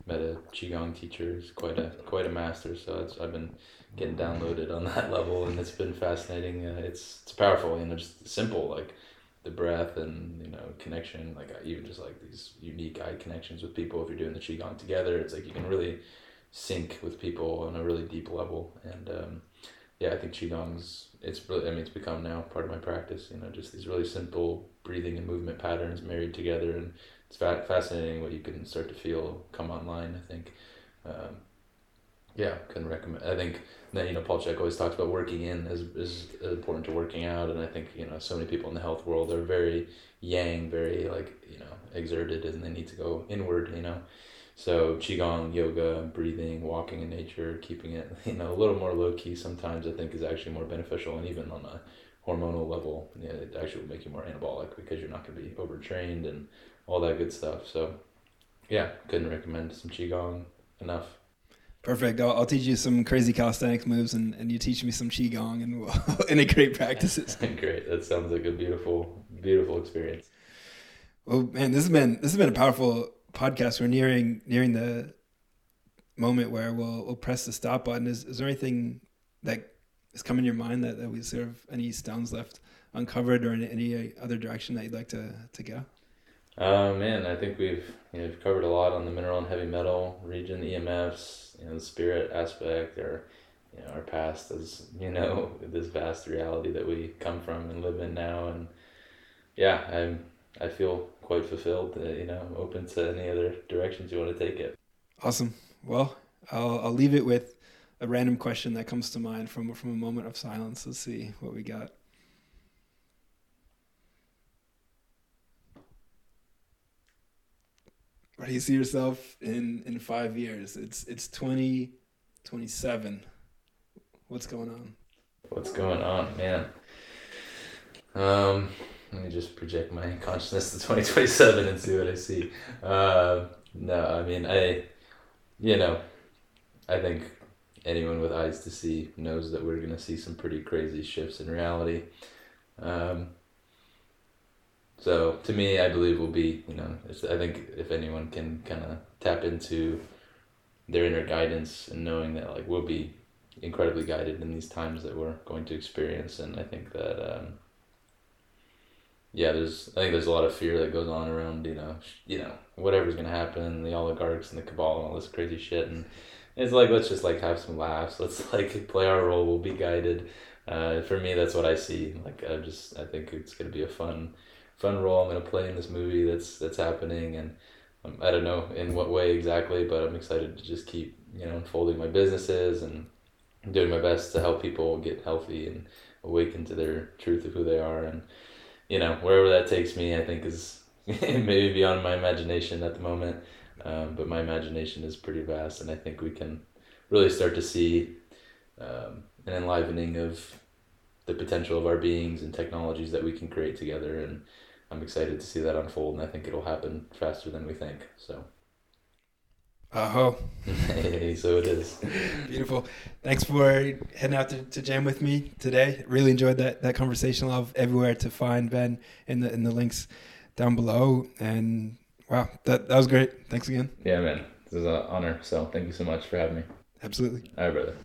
S2: met a Qigong teacher who's quite a quite a master, so it's, I've been getting downloaded on that (laughs) level, and it's been fascinating. Uh, it's it's powerful, you know, just simple like the breath and you know connection, like even just like these unique eye connections with people. If you're doing the Qigong together, it's like you can really sync with people on a really deep level, and um, yeah, I think qigong's it's really I mean it's become now part of my practice. You know, just these really simple breathing and movement patterns married together, and it's fa- fascinating what you can start to feel come online. I think, um, yeah, can recommend. I think that you know Paul Chek always talks about working in is is important to working out, and I think you know so many people in the health world are very yang, very like you know exerted, and they need to go inward. You know. So qigong, yoga, breathing, walking in nature, keeping it (laughs) you know a little more low key sometimes I think is actually more beneficial, and even on a hormonal level, you know, it actually will make you more anabolic because you're not going to be overtrained and all that good stuff. So yeah, couldn't recommend some qigong enough.
S1: Perfect. I'll, I'll teach you some crazy calisthenics moves, and, and you teach me some qigong, and we'll (laughs) integrate practices. (laughs)
S2: Great. That sounds like a beautiful, beautiful experience.
S1: Well, man, this has been this has been a powerful podcast. We're nearing nearing the moment where we'll we'll press the stop button. Is is there anything that has come in your mind that, that we sort of any stones left uncovered or in any other direction that you'd like to to go?
S2: Uh, man, I think we've you know we've covered a lot on the mineral and heavy metal region, the EMFs, you know, the spirit aspect, or you know, our past as you know (laughs) this vast reality that we come from and live in now, and yeah, I'm I feel quite fulfilled. Uh, you know, open to any other directions you want to take it.
S1: Awesome. Well, I'll I'll leave it with a random question that comes to mind from from a moment of silence. Let's see what we got. Where do you see yourself in in five years? It's it's twenty twenty seven. What's going on?
S2: What's going on, man? Um, let me just project my consciousness to 2027 and see what I see. Uh, no, I mean, I, you know, I think anyone with eyes to see knows that we're going to see some pretty crazy shifts in reality. Um, so to me, I believe will be, you know, I think if anyone can kind of tap into their inner guidance and knowing that like we'll be incredibly guided in these times that we're going to experience, and I think that um, yeah, there's I think there's a lot of fear that goes on around you know you know whatever's gonna happen, the oligarchs and the cabal and all this crazy shit, and it's like let's just like have some laughs, let's like play our role, we'll be guided. Uh, for me, that's what I see. Like I just I think it's gonna be a fun fun role. I'm gonna play in this movie that's that's happening, and um, I don't know in what way exactly, but I'm excited to just keep you know unfolding my businesses and doing my best to help people get healthy and awaken to their truth of who they are. And you know, wherever that takes me, I think is (laughs) maybe beyond my imagination at the moment. Um, but my imagination is pretty vast, and I think we can really start to see um, an enlivening of the potential of our beings and technologies that we can create together. And I'm excited to see that unfold, and I think it'll happen faster than we think. So.
S1: Uh (laughs)
S2: hey, so it is.
S1: Beautiful. Thanks for heading out to, to jam with me today. Really enjoyed that that conversation. I'll have everywhere to find Ben in the in the links down below. And wow, that that was great. Thanks again.
S2: Yeah, man. This is an honor. So thank you so much for having me.
S1: Absolutely.
S2: All right, brother.